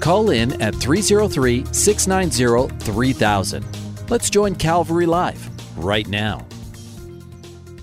Call in at 303 690 3000. Let's join Calvary Live right now.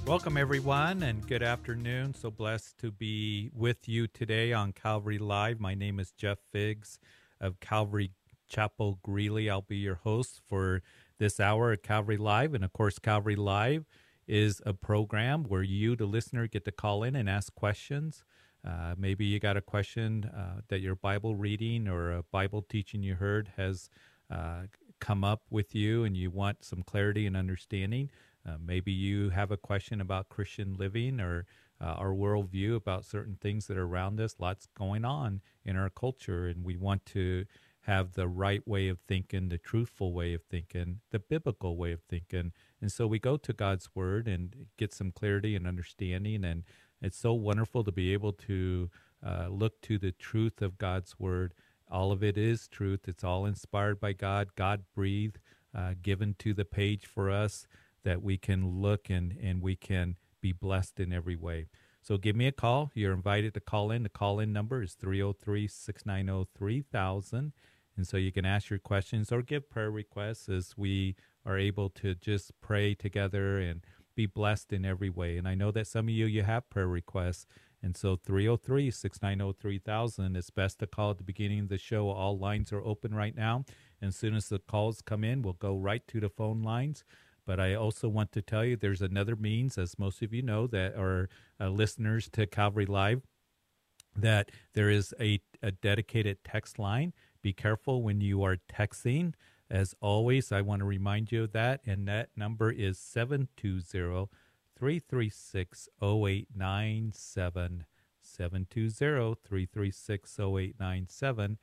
Welcome, everyone, and good afternoon. So blessed to be with you today on Calvary Live. My name is Jeff Figs of Calvary Chapel Greeley. I'll be your host for this hour at Calvary Live. And of course, Calvary Live is a program where you, the listener, get to call in and ask questions. Uh, maybe you got a question uh, that your Bible reading or a Bible teaching you heard has uh, come up with you and you want some clarity and understanding. Uh, maybe you have a question about Christian living or uh, our worldview about certain things that are around us. Lots going on in our culture, and we want to have the right way of thinking, the truthful way of thinking, the biblical way of thinking. And so we go to God's Word and get some clarity and understanding. And it's so wonderful to be able to uh, look to the truth of God's Word. All of it is truth, it's all inspired by God, God breathed, uh, given to the page for us that we can look and, and we can be blessed in every way. So give me a call. You're invited to call in. The call in number is 303 690 3000. And so you can ask your questions or give prayer requests as we are able to just pray together and be blessed in every way. And I know that some of you, you have prayer requests. And so 303 690 3000 is best to call at the beginning of the show. All lines are open right now. And as soon as the calls come in, we'll go right to the phone lines. But I also want to tell you there's another means, as most of you know, that are uh, listeners to Calvary Live, that there is a, a dedicated text line. Be careful when you are texting. As always, I want to remind you of that. And that number is 720 336 0897. 720 336 0897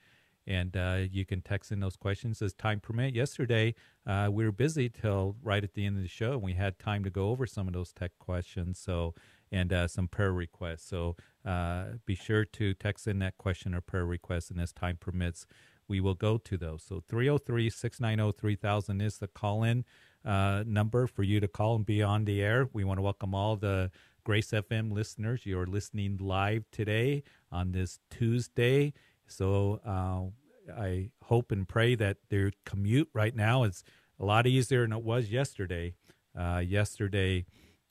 and uh, you can text in those questions as time permit. Yesterday, uh, we were busy till right at the end of the show, and we had time to go over some of those tech questions. So, and uh, some prayer requests. So, uh, be sure to text in that question or prayer request, and as time permits, we will go to those. So, 303 690 3000 is the call in uh, number for you to call and be on the air. We want to welcome all the Grace FM listeners. You're listening live today on this Tuesday. So uh, I hope and pray that their commute right now is a lot easier than it was yesterday. Uh, yesterday,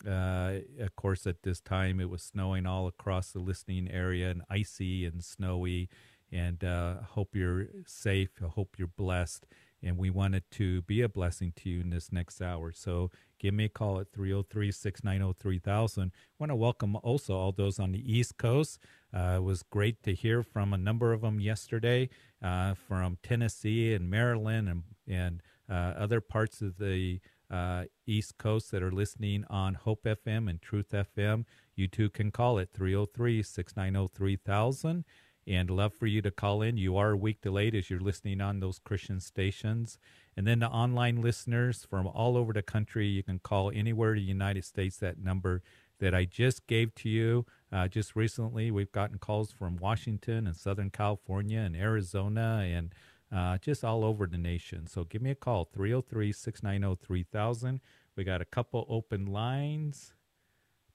uh, of course, at this time it was snowing all across the listening area and icy and snowy. And uh, hope you're safe. I hope you're blessed and we wanted to be a blessing to you in this next hour. So give me a call at 303 690 3000. I want to welcome also all those on the East Coast. Uh, it was great to hear from a number of them yesterday uh, from Tennessee and Maryland and, and uh, other parts of the uh, East Coast that are listening on Hope FM and Truth FM. You too can call it 303 690 3000 and love for you to call in. You are a week delayed as you're listening on those Christian stations. And then the online listeners from all over the country, you can call anywhere in the United States that number that I just gave to you. Uh, just recently, we've gotten calls from Washington and Southern California and Arizona and uh, just all over the nation. So give me a call, 303 690 3000. We got a couple open lines,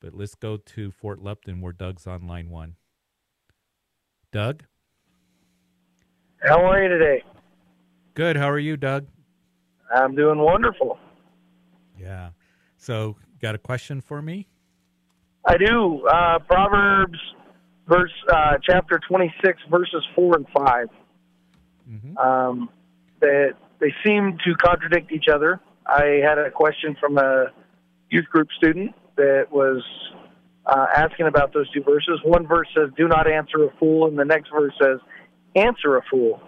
but let's go to Fort Lupton where Doug's on line one. Doug? How are you today? Good. How are you, Doug? I'm doing wonderful. Yeah. So, got a question for me? I do. Uh, Proverbs, verse uh, chapter 26, verses four and 5 mm-hmm. um, that they seem to contradict each other. I had a question from a youth group student that was uh, asking about those two verses. One verse says, "Do not answer a fool," and the next verse says, "Answer a fool."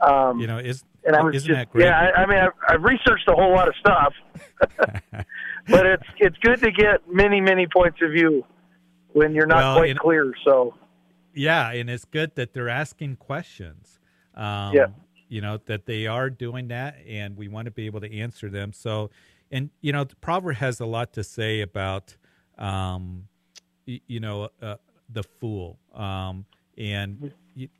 Um, you know, is and I was just, that great? Yeah, I, I mean, I've, I've, researched a whole lot of stuff, but it's it's good to get many many points of view when you're not well, quite clear. So, yeah, and it's good that they're asking questions. Um, yeah. You know, that they are doing that, and we want to be able to answer them. So, and, you know, the proverb has a lot to say about, um, you know, uh, the fool um, and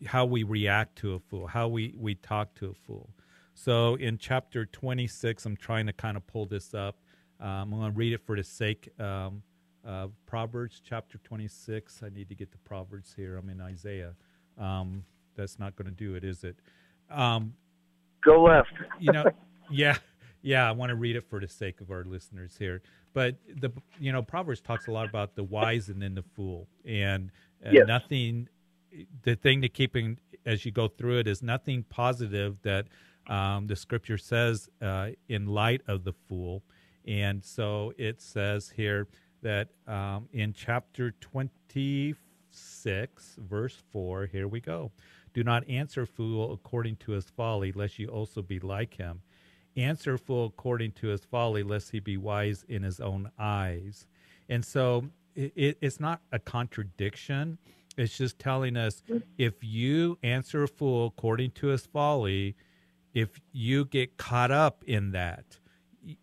how we react to a fool, how we, we talk to a fool. So in chapter 26, I'm trying to kind of pull this up. Um, I'm going to read it for the sake um, of Proverbs chapter 26. I need to get the Proverbs here. I'm in Isaiah. Um, that's not going to do it, is it? Um, Go left. you know, yeah, yeah. I want to read it for the sake of our listeners here. But the you know Proverbs talks a lot about the wise and then the fool, and uh, Yes. nothing. The thing to keep in as you go through it is nothing positive that um, the Scripture says uh, in light of the fool, and so it says here that um, in chapter twenty six, verse four. Here we go. Do not answer fool according to his folly, lest you also be like him. Answer a fool according to his folly, lest he be wise in his own eyes. And so it, it, it's not a contradiction. It's just telling us if you answer a fool according to his folly, if you get caught up in that,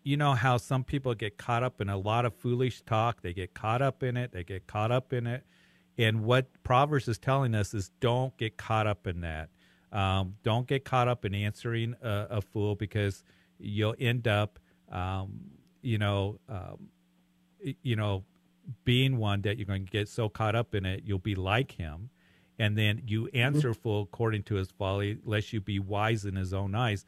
you know how some people get caught up in a lot of foolish talk, they get caught up in it, they get caught up in it. And what Proverbs is telling us is don't get caught up in that. Um, don't get caught up in answering a, a fool because you'll end up, um, you know, um, you know, being one that you're going to get so caught up in it, you'll be like him. And then you answer fool according to his folly, lest you be wise in his own eyes.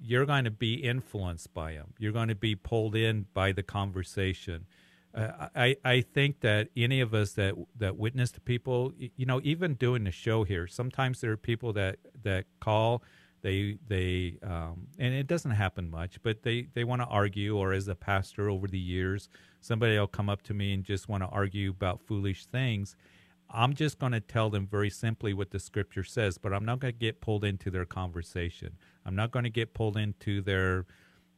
You're going to be influenced by him. You're going to be pulled in by the conversation. Uh, I I think that any of us that that witness to people, you know, even doing the show here, sometimes there are people that that call, they they um, and it doesn't happen much, but they they want to argue, or as a pastor over the years, somebody will come up to me and just want to argue about foolish things. I'm just going to tell them very simply what the scripture says, but I'm not going to get pulled into their conversation. I'm not going to get pulled into their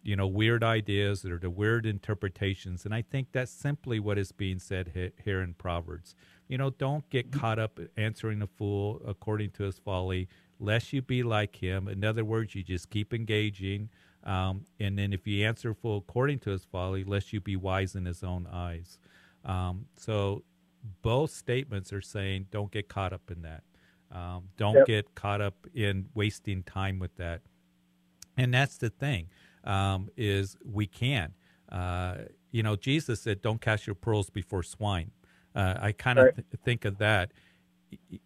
you know, weird ideas or the weird interpretations. And I think that's simply what is being said here in Proverbs. You know, don't get caught up answering the fool according to his folly, lest you be like him. In other words, you just keep engaging. Um, and then if you answer fool according to his folly, lest you be wise in his own eyes. Um, so both statements are saying don't get caught up in that. Um, don't Yep. get caught up in wasting time with that. And that's the thing um, is we can. Uh, you know, Jesus said, "Don't cast your pearls before swine." Uh, I kind of Right. th- think of that.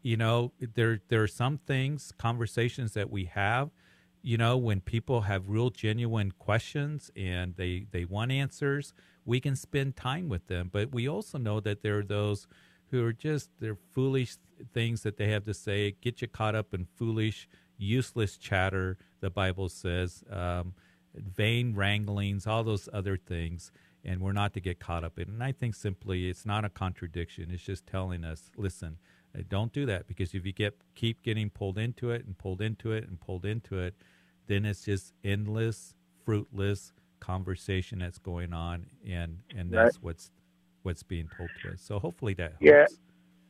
You know, there there are some things, conversations that we have. You know, when people have real genuine questions and they they want answers, we can spend time with them. But we also know that there are those who are just they're foolish things that they have to say, get you caught up in foolish, useless chatter. The Bible says. Um, vain wranglings, all those other things, and we're not to get caught up in. And I think simply it's not a contradiction. It's just telling us, listen, don't do that because if you get keep getting pulled into it and pulled into it and pulled into it, then it's just endless, fruitless conversation that's going on, and and Right. that's what's what's being told to us. So hopefully that helps. Yeah.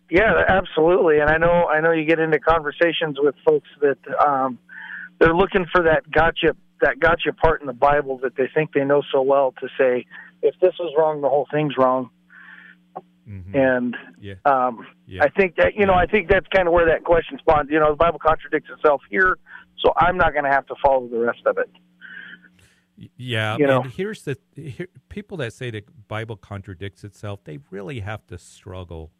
Yeah, absolutely. And I know I know you get into conversations with folks that um, they're looking for that gotcha that gotcha part in the Bible that they think they know so well to say if this is wrong, the whole thing's wrong. Mhm. And yeah, um, yeah. I think that you know Yeah. I think that's kind of where that question spawns. You know, the Bible contradicts itself here, so I'm not going to have to follow the rest of it. Yeah, You know? and here's the here, people that say the Bible contradicts itself. They really have to struggle,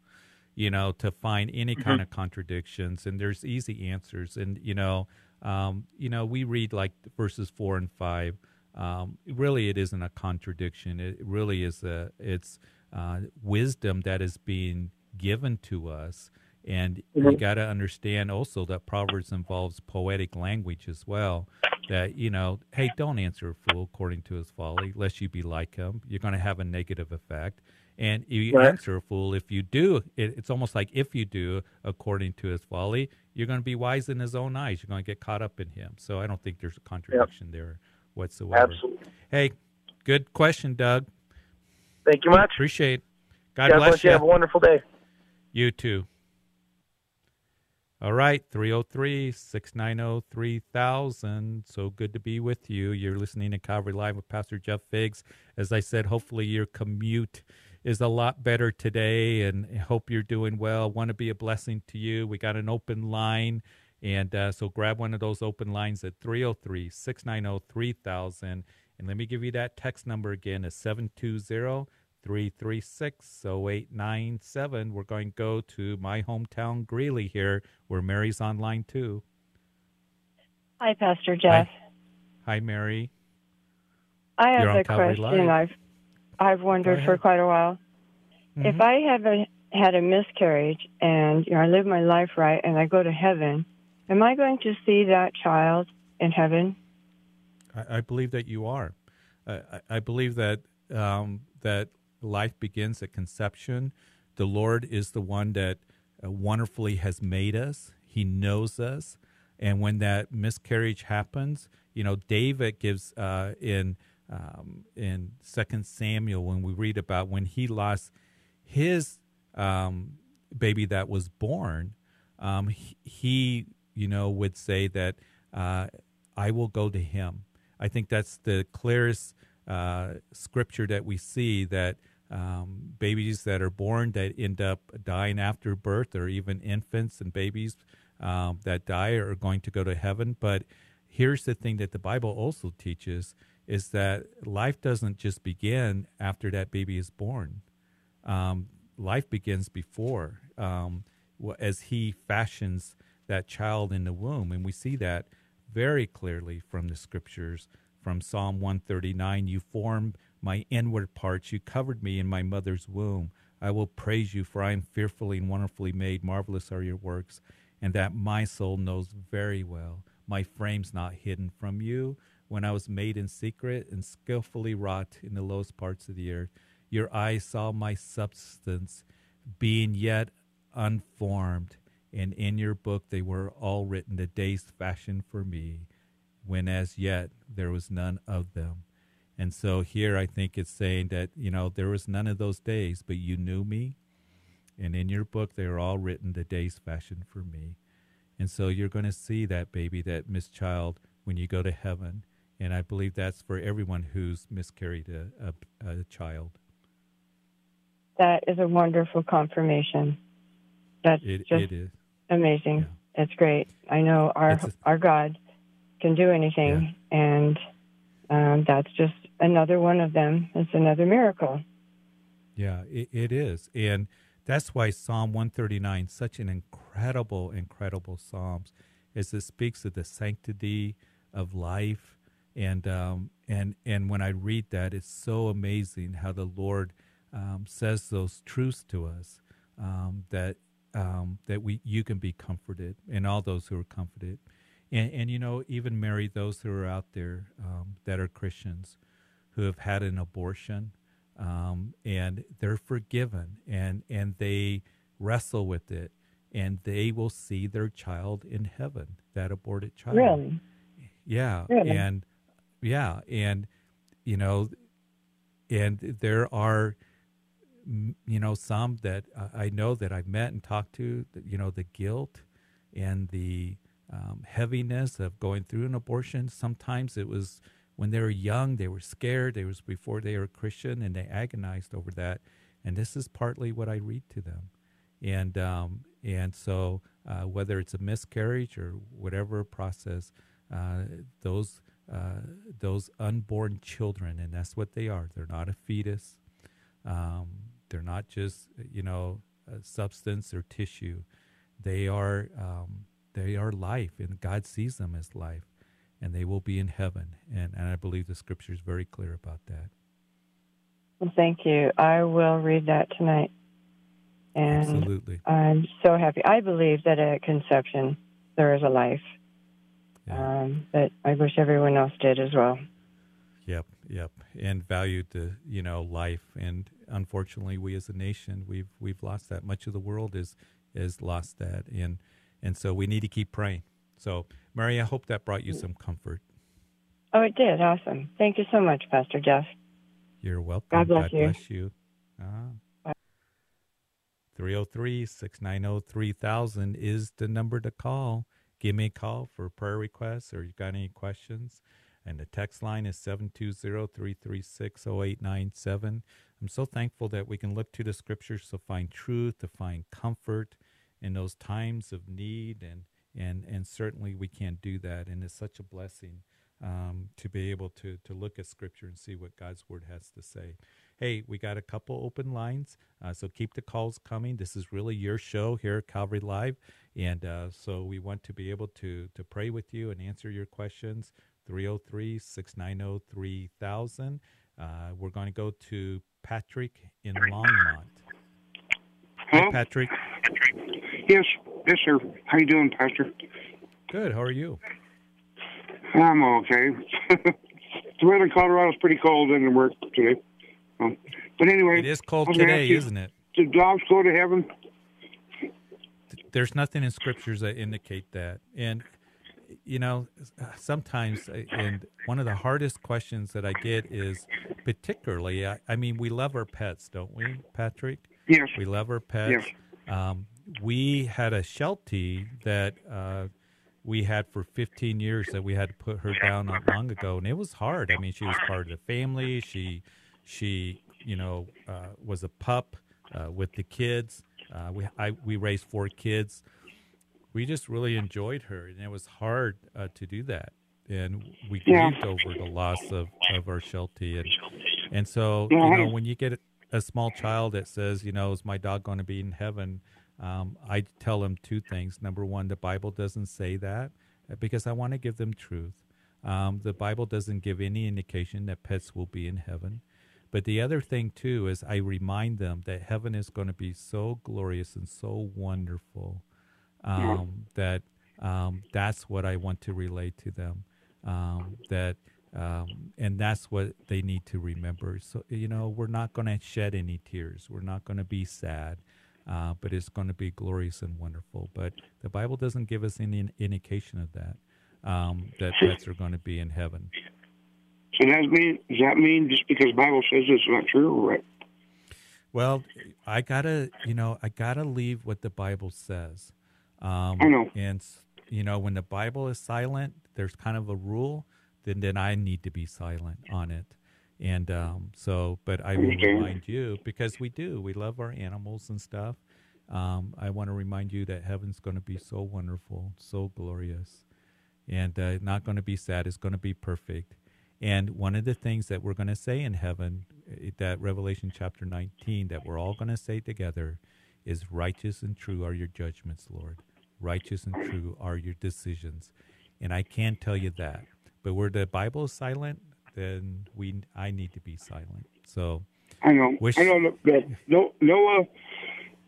you know, to find any Mm-hmm. kind of contradictions. And there's easy answers. And you know, um, you know, we read like verses four and five. Um, really, it isn't a contradiction. It really is a it's uh, wisdom that is being given to us. And you Mhm. got to understand also that Proverbs involves poetic language as well that you know hey don't answer a fool according to his folly lest you be like him you're going to have a negative effect and you Right. answer a fool if you do it, it's almost like if you do according to his folly you're going to be wise in his own eyes you're going to get caught up in him so i don't think there's a contradiction there whatsoever Absolutely. hey good question doug Thank you much. appreciate god God bless bless you. Have a wonderful day. you too All right, 303 690 3000. So good to be with you. You're listening to Calvary Live with Pastor Jeff Figs. As I said, hopefully your commute is a lot better today and hope you're doing well. Want to be a blessing to you. We got an open line. And uh, so grab one of those open lines at 303 690 3000. And let me give you that text number again. It's 720 336 0897. We're going to go to my hometown, Greeley, here, where Mary's online too. Hi, Pastor Jeff. Hi, Hi Mary. I have a question I've I've wondered for quite a while. Mm-hmm. If I have a, had a miscarriage and you know, I live my life right and I go to heaven, am I going to see that child in heaven? I, I believe that you are. I, I, believe that um, that life begins at conception. The Lord is the one that uh, wonderfully has made us. He knows us, and when that miscarriage happens, you know, David gives uh, in um, in Second Samuel when we read about when he lost his um, baby that was born, um, he, he, you know would say that uh, I will go to him. I think that's the clearest uh, scripture that we see that um, babies that are born that end up dying after birth, or even infants and babies um, that die are going to go to heaven. But here's the thing that the Bible also teaches is that life doesn't just begin after that baby is born. Um, life begins before, um, as He fashions that child in the womb. And we see that very clearly from the scriptures from Psalm 139 You formed my inward parts, you covered me in my mother's womb. I will praise you, for I am fearfully and wonderfully made. Marvelous are your works, and that my soul knows very well. My frame's not hidden from you. When I was made in secret and skillfully wrought in the lowest parts of the earth, your eyes saw my substance, being yet unformed, and in your book they were all written, the days fashioned for me when as yet there was none of them. And so here I think it's saying that, you know, there was none of those days, but you knew me. And in your book, they are all written the days fashioned for me. And so you're going to see that baby, that Miss Child, when you go to heaven. And I believe that's for everyone who's miscarried a, a, a child. That is a wonderful confirmation. That's it, just it is. amazing. Yeah. It's great. I know our a, our God can do anything, yeah. and um, that's just another one of them. It's another miracle. Yeah, it, it is, and that's why Psalm 139 such an incredible, incredible psalms, as it speaks of the sanctity of life, and um, and and when I read that, it's so amazing how the Lord um, says those truths to us um, that um, that we you can be comforted, and all those who are comforted. And, and you know, even Mary, those who are out there um, that are Christians who have had an abortion, um, and they're forgiven, and and they wrestle with it, and they will see their child in heaven, that aborted child. Really? Yeah, really? and yeah, and you know, and there are you know some that I know that I've met and talked to. You know, the guilt and the um, heaviness of going through an abortion. Sometimes it was when they were young, they were scared. It was before they were Christian, and they agonized over that. And this is partly what I read to them. And um, and so uh, whether it's a miscarriage or whatever process, uh, those uh, those unborn children, and that's what they are. They're not a fetus. Um, they're not just you know substance or tissue. They are um, they are life, and God sees them as life, and they will be in heaven. And, and I believe the scripture is very clear about that. Well, thank you. I will read that tonight. And Absolutely. I'm so happy. I believe that at conception there is a life. Yeah. Um, but I wish everyone else did as well. Yep, yep, and valued the you know life, and unfortunately, we as a nation we've we've lost that. Much of the world is is lost that, and and so we need to keep praying. So, Mary, I hope that brought you some comfort. Oh, it did. Awesome. Thank you so much, Pastor Jeff. You're welcome. God bless God you. Bless you. Uh-huh. 303 690 3000 is the number to call. Give me a call for prayer requests or you got any questions. And the text line is 720 336 0897. I'm so thankful that we can look to the scriptures to find truth, to find comfort in those times of need. And, and, and certainly we can't do that. And it's such a blessing um, to be able to, to look at scripture and see what God's word has to say. Hey, we got a couple open lines, uh, so keep the calls coming. This is really your show here at Calvary Live. And uh, so we want to be able to, to pray with you and answer your questions. 303 690 3000. Uh, we're going to go to Patrick in Longmont. Hi, Patrick. Yes, yes, sir. How you doing, Pastor? Good. How are you? I'm okay. the weather in Colorado is pretty cold in the work today. Um, but anyway, it is cold today, you, isn't it? Do dogs go to heaven? There's nothing in scriptures that indicate that, and you know, sometimes, uh, and one of the hardest questions that I get is particularly, I, I mean, we love our pets, don't we, Patrick? Yes. We love our pets. Yes. Um, we had a Sheltie that uh, we had for 15 years that we had to put her down not long ago, and it was hard. I mean, she was part of the family. She, she, you know, uh, was a pup uh, with the kids. Uh, we I, we raised four kids we just really enjoyed her, and it was hard uh, to do that. And we yeah. grieved over the loss of, of our Sheltie. And, and so, you know, when you get a small child that says, you know, is my dog going to be in heaven? Um, I tell them two things. Number one, the Bible doesn't say that uh, because I want to give them truth. Um, the Bible doesn't give any indication that pets will be in heaven. But the other thing, too, is I remind them that heaven is going to be so glorious and so wonderful um, that um, that's what I want to relay to them. Um, that um, and that's what they need to remember. So you know, we're not going to shed any tears. We're not going to be sad. Uh, but it's going to be glorious and wonderful. But the Bible doesn't give us any indication of that. Um, that pets are going to be in heaven. So does that mean does that mean just because the Bible says it's not true, right? Well, I gotta, you know, I gotta leave what the Bible says. Um, I know. And you know, when the Bible is silent, there's kind of a rule. Then then I need to be silent on it. And um, so, but I will remind you because we do. We love our animals and stuff. Um, I want to remind you that heaven's going to be so wonderful, so glorious, and uh, not going to be sad. It's going to be perfect. And one of the things that we're going to say in heaven, eh, that Revelation chapter 19, that we're all going to say together, is righteous and true are your judgments, Lord. Righteous and true are your decisions. And I can't tell you that. But where the Bible is silent, then we I need to be silent. So I know. Wish, I know that Noah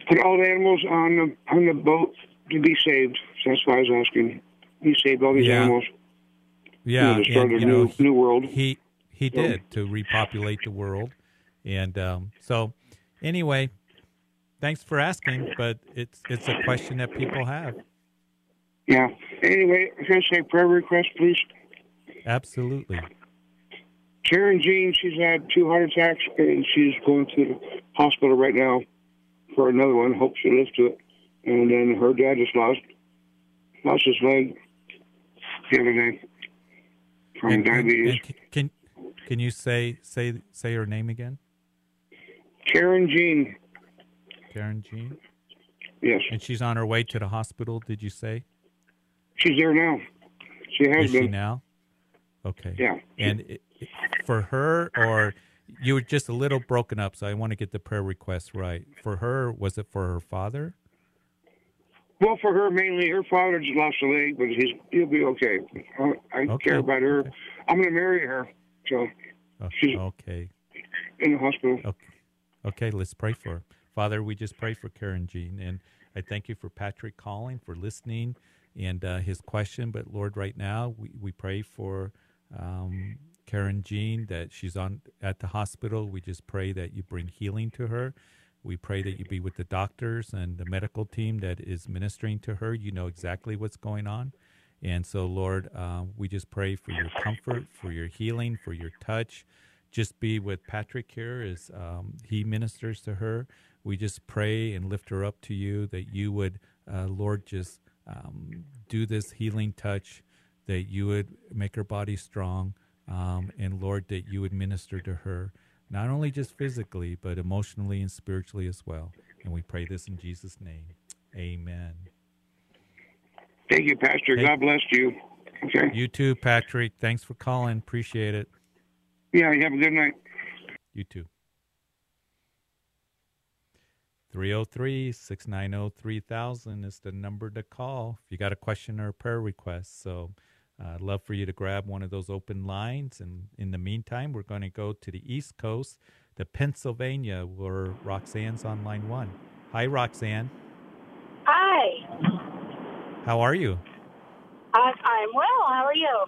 put all the animals on the on the boat to be saved. So that's why I was asking. He saved all these yeah. animals. Yeah, you know, and, you new, know, new world. He he did to repopulate the world, and um, so anyway, thanks for asking, but it's it's a question that people have. Yeah. Anyway, can I say prayer request, please? Absolutely. Karen Jean, she's had two heart attacks, and she's going to the hospital right now for another one. Hope she lives to it. And then her dad just lost lost his leg the other day from and, diabetes. And, and can can you say say say her name again? Karen Jean. Karen Jean? Yes. And she's on her way to the hospital, did you say? She's there now. She has Is been. she now? Okay. Yeah. And it, for her, or you were just a little broken up, so I want to get the prayer request right. For her, was it for her father? Well, for her mainly, her father just lost a leg, but he's he'll be okay. I, I Okay. care about her. Okay. I'm going to marry her, so Oh, She's- okay. in the hospital. Okay. Okay, let's pray for her. Father, we just pray for Karen Jean. And I thank you for Patrick calling, for listening, and uh, his question. But Lord, right now, we, we pray for um, Karen Jean that she's on at the hospital. We just pray that you bring healing to her. We pray that you be with the doctors and the medical team that is ministering to her. You know exactly what's going on. And so, Lord, uh, we just pray for your comfort, for your healing, for your touch. Just be with Patrick here as um, he ministers to her. we just pray and lift her up to you that you would, uh, Lord, just um, do this healing touch, that you would make her body strong, um, and Lord, that you would minister to her, not only just physically, but emotionally and spiritually as well. And we pray this in Jesus' name. Amen. Thank you, Pastor. God bless you. Okay. You too, Patrick. Thanks for calling. Appreciate it. Yeah, you have a good night. You too. 303 690 3000 is the number to call if you got a question or a prayer request. So I'd love for you to grab one of those open lines. And in the meantime, we're going to go to the East Coast, to Pennsylvania, where Roxanne's on line one. Hi, Roxanne. Hi. How are you? I, I'm well. How are you?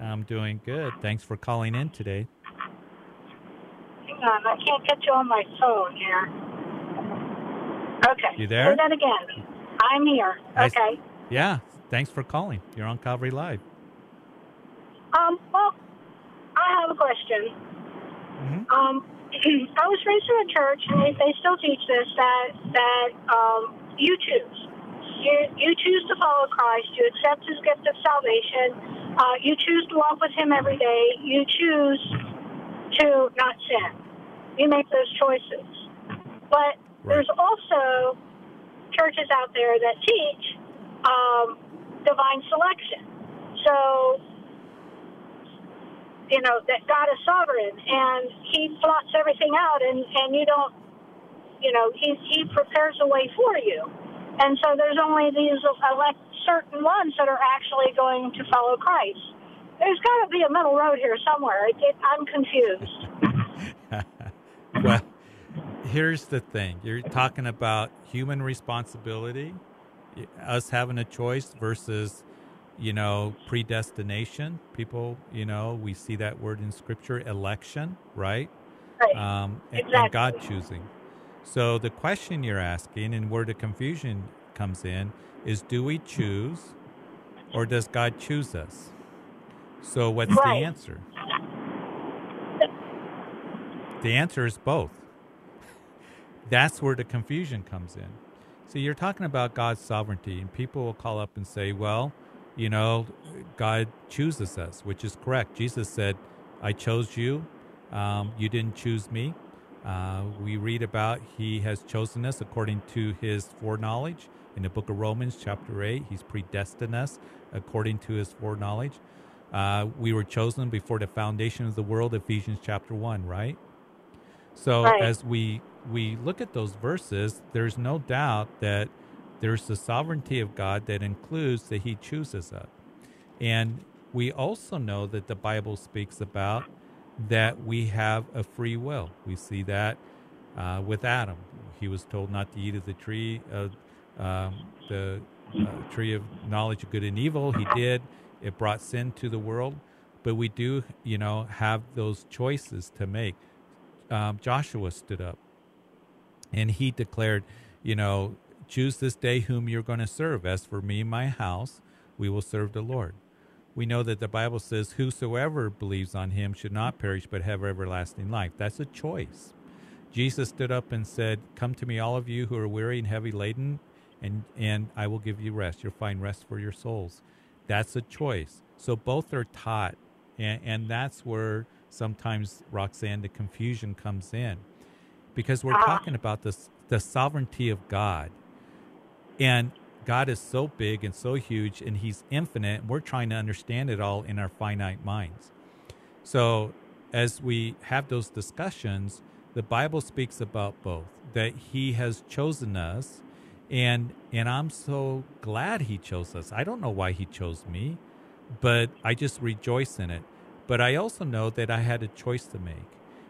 I'm doing good. Thanks for calling in today. Hang on, I can't get you on my phone here. Okay. You there? Say that again. I'm here. Okay. yeah. Thanks for calling. You're on Calvary Live. Um. Well, I have a question. Mm-hmm. Um. I was raised in a church, and they, they still teach this that that um, you choose. You you choose to follow Christ. You accept His gift of salvation. Uh, you choose to walk with Him every day. You choose to not sin. You make those choices. But right. there's also churches out there that teach um, divine selection. So you know that God is sovereign and He plots everything out, and and you don't, you know, He He prepares a way for you, and so there's only these elect certain ones that are actually going to follow Christ. There's got to be a middle road here somewhere. It, it, I'm confused. well, here's the thing: you're talking about human responsibility, us having a choice versus you know, predestination. People, you know, we see that word in Scripture, election, right? Right. Um, and, exactly. and God choosing. So the question you're asking, and where the confusion comes in, is do we choose, or does God choose us? So what's right. the answer? The answer is both. That's where the confusion comes in. So you're talking about God's sovereignty, and people will call up and say, well, you know, God chooses us, which is correct. Jesus said, I chose you. Um, you didn't choose me. Uh, we read about he has chosen us according to his foreknowledge in the book of Romans, chapter 8. He's predestined us according to his foreknowledge. Uh, we were chosen before the foundation of the world, Ephesians chapter 1, right? So right. as we we look at those verses, there's no doubt that there's the sovereignty of God that includes that He chooses us. And we also know that the Bible speaks about that we have a free will. We see that uh, with Adam. He was told not to eat of the tree of um, the uh, tree of knowledge of good and evil. He did. It brought sin to the world. But we do, you know, have those choices to make. Um, Joshua stood up and he declared, you know, Choose this day whom you're going to serve. As for me and my house, we will serve the Lord. We know that the Bible says, Whosoever believes on him should not perish but have everlasting life. That's a choice. Jesus stood up and said, Come to me, all of you who are weary and heavy laden, and, and I will give you rest. You'll find rest for your souls. That's a choice. So both are taught. And, and that's where sometimes, Roxanne, the confusion comes in. Because we're ah. talking about this, the sovereignty of God and God is so big and so huge and he's infinite. And We're trying to understand it all in our finite minds. So, as we have those discussions, the Bible speaks about both that he has chosen us and and I'm so glad he chose us. I don't know why he chose me, but I just rejoice in it. But I also know that I had a choice to make.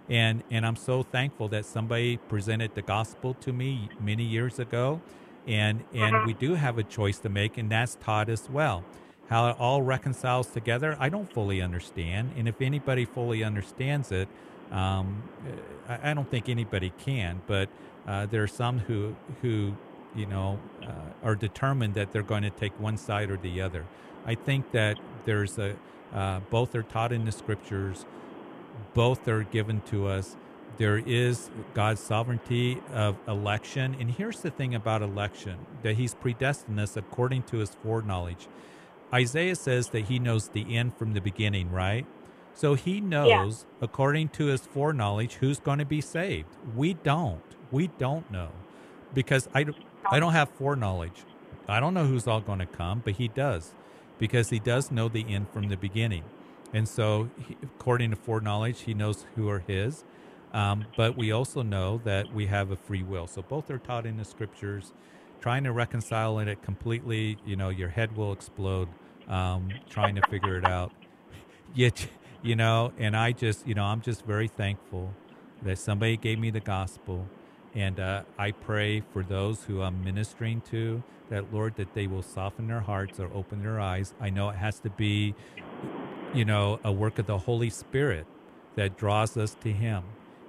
And and I'm so thankful that somebody presented the gospel to me many years ago. And and uh-huh. we do have a choice to make and that's taught as well. How it all reconciles together i don't fully understand. And if anybody fully understands it um, I, I, don't think anybody can. But uh, there are some who who you know uh, are determined that they're going to take one side or the other. I think that there's a uh, both are taught in the scriptures both are given to us there is God's sovereignty of election. And here's the thing about election that He's predestined us according to His foreknowledge. Isaiah says that He knows the end from the beginning, right? So He knows, yeah. according to His foreknowledge, who's going to be saved. We don't. We don't know because I, I don't have foreknowledge. I don't know who's all going to come, but He does because He does know the end from the beginning. And so, he, according to foreknowledge, He knows who are His um, but we also know that we have a free will. So both are taught in the scriptures. Trying to reconcile it completely, you know, your head will explode um, trying to figure it out. Yet, you know, and I just, you know, I'm just very thankful that somebody gave me the gospel. And uh, I pray for those who I'm ministering to that, Lord, that they will soften their hearts or open their eyes. I know it has to be, you know, a work of the Holy Spirit that draws us to Him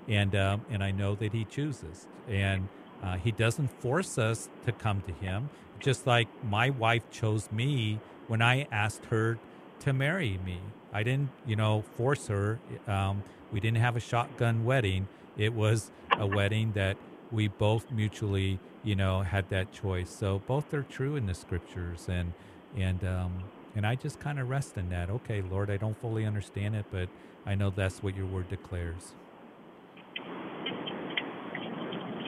and um, and I know that He chooses, and uh, He doesn't force us to come to Him. Just like my wife chose me when I asked her to marry me, I didn't, you know, force her. Um, we didn't have a shotgun wedding. It was a wedding that we both mutually, you know, had that choice. So both are true in the scriptures, and and um, and I just kind of rest in that. Okay, Lord, I don't fully understand it, but I know that's what your word declares.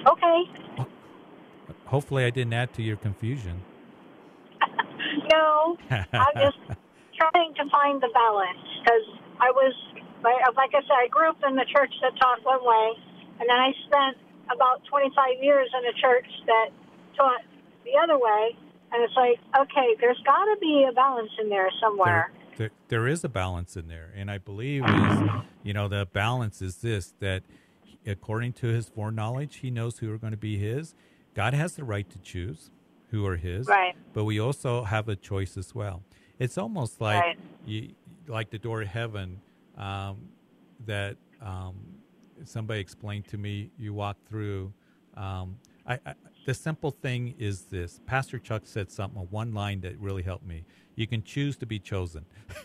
Okay. Hopefully, I didn't add to your confusion. no, I'm just trying to find the balance because I was, uh, like I said, I grew up in the church that taught one way, and then I spent about 25 years in a church that taught the other way. And it's like, okay, there's got to be a balance in there somewhere. There, there, there is a balance in there, and I believe is, you know, the balance is this that according to his foreknowledge, he knows who are going to be his. God has the right to choose who are his, right? But we also have a choice as well. It's almost like right. you, like the door of heaven um, that um, somebody explained to me. You walk through. Um, I, I, the simple thing is this: Pastor Chuck said something, one line that really helped me. You can choose to be chosen.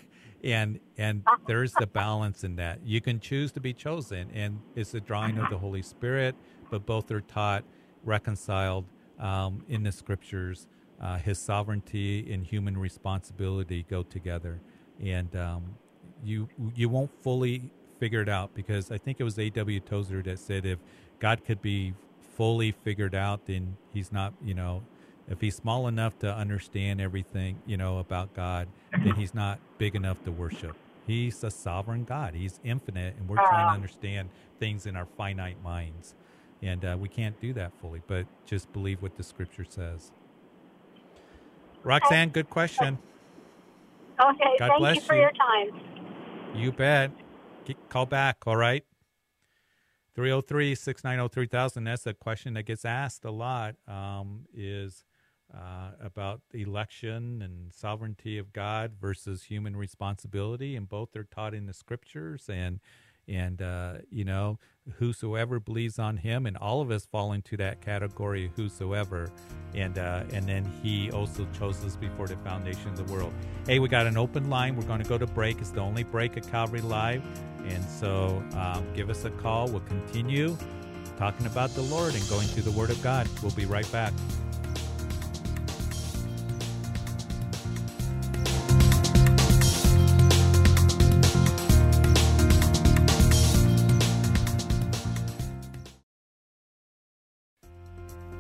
and and there's the balance in that you can choose to be chosen and it's the drawing of the holy spirit but both are taught reconciled um, in the scriptures uh, his sovereignty and human responsibility go together and um, you you won't fully figure it out because i think it was A.W. Tozer that said if god could be fully figured out then he's not you know if he's small enough to understand everything, you know, about God, then he's not big enough to worship. He's a sovereign God. He's infinite, and we're trying to understand things in our finite minds. And uh, we can't do that fully, but just believe what the scripture says. Roxanne, good question. Okay, God thank you for you. your time. You bet. Call back, all right? 303 690 3000. That's a question that gets asked a lot um, is uh, about election and sovereignty of God versus human responsibility, and both are taught in the scriptures. And and uh, you know, whosoever believes on Him, and all of us fall into that category, whosoever. And uh, and then He also chose us before the foundation of the world. Hey, we got an open line. We're going to go to break. It's the only break at Calvary Live, and so um, give us a call. We'll continue talking about the Lord and going through the Word of God. We'll be right back.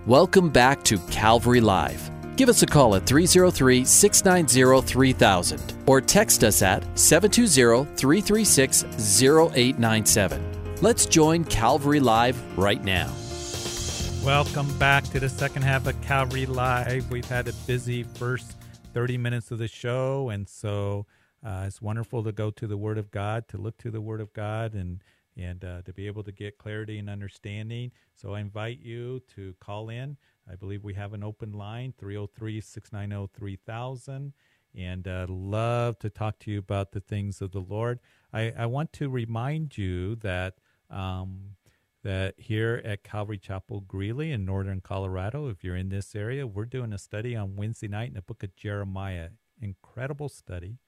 Welcome back to Calvary Live. Give us a call at 303 690 3000 or text us at 720 336 0897. Let's join Calvary Live right now. Welcome back to the second half of Calvary Live. We've had a busy first 30 minutes of the show, and so uh, it's wonderful to go to the Word of God, to look to the Word of God, and and uh, to be able to get clarity and understanding. So I invite you to call in. I believe we have an open line 303 690 3000 and uh, love to talk to you about the things of the Lord. I, I want to remind you that um, that here at Calvary Chapel Greeley in northern Colorado, if you're in this area, we're doing a study on Wednesday night in the book of Jeremiah. Incredible study.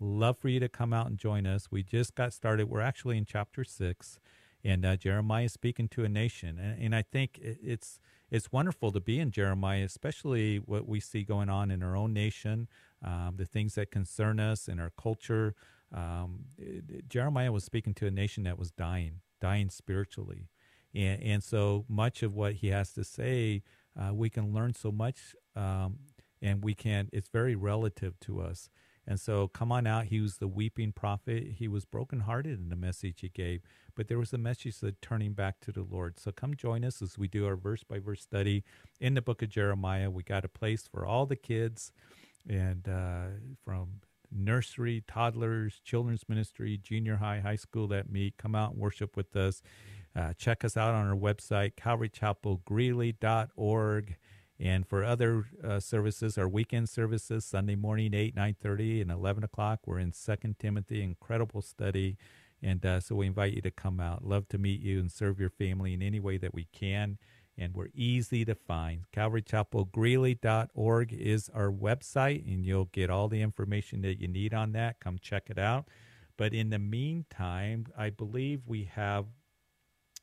Love for you to come out and join us. We just got started. We're actually in chapter six, and uh, Jeremiah is speaking to a nation, and, and I think it's it's wonderful to be in Jeremiah, especially what we see going on in our own nation, um, the things that concern us in our culture. Um, it, Jeremiah was speaking to a nation that was dying, dying spiritually, and, and so much of what he has to say, uh, we can learn so much, um, and we can. It's very relative to us. And so, come on out. He was the weeping prophet. He was brokenhearted in the message he gave, but there was a message that turning back to the Lord. So, come join us as we do our verse by verse study in the book of Jeremiah. We got a place for all the kids, and uh, from nursery, toddlers, children's ministry, junior high, high school that meet. Come out and worship with us. Uh, check us out on our website, calvarychapelgreeley.org. And for other uh, services, our weekend services, Sunday morning, 8, 9.30, and 11 o'clock, we're in Second Timothy, incredible study. And uh, so we invite you to come out. Love to meet you and serve your family in any way that we can. And we're easy to find. CalvaryChapelGreeley.org is our website, and you'll get all the information that you need on that. Come check it out. But in the meantime, I believe we have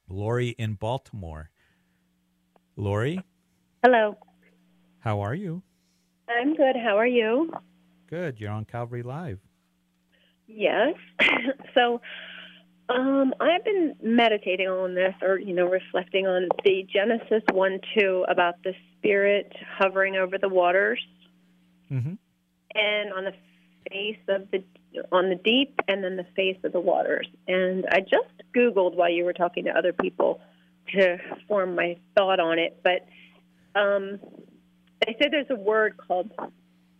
Lori in Baltimore. Lori? Hello. How are you? I'm good. How are you? Good. You're on Calvary Live. Yes. so, um, I've been meditating on this, or you know, reflecting on the Genesis one two about the Spirit hovering over the waters, mm-hmm. and on the face of the on the deep, and then the face of the waters. And I just Googled while you were talking to other people to form my thought on it, but um, they said there's a word called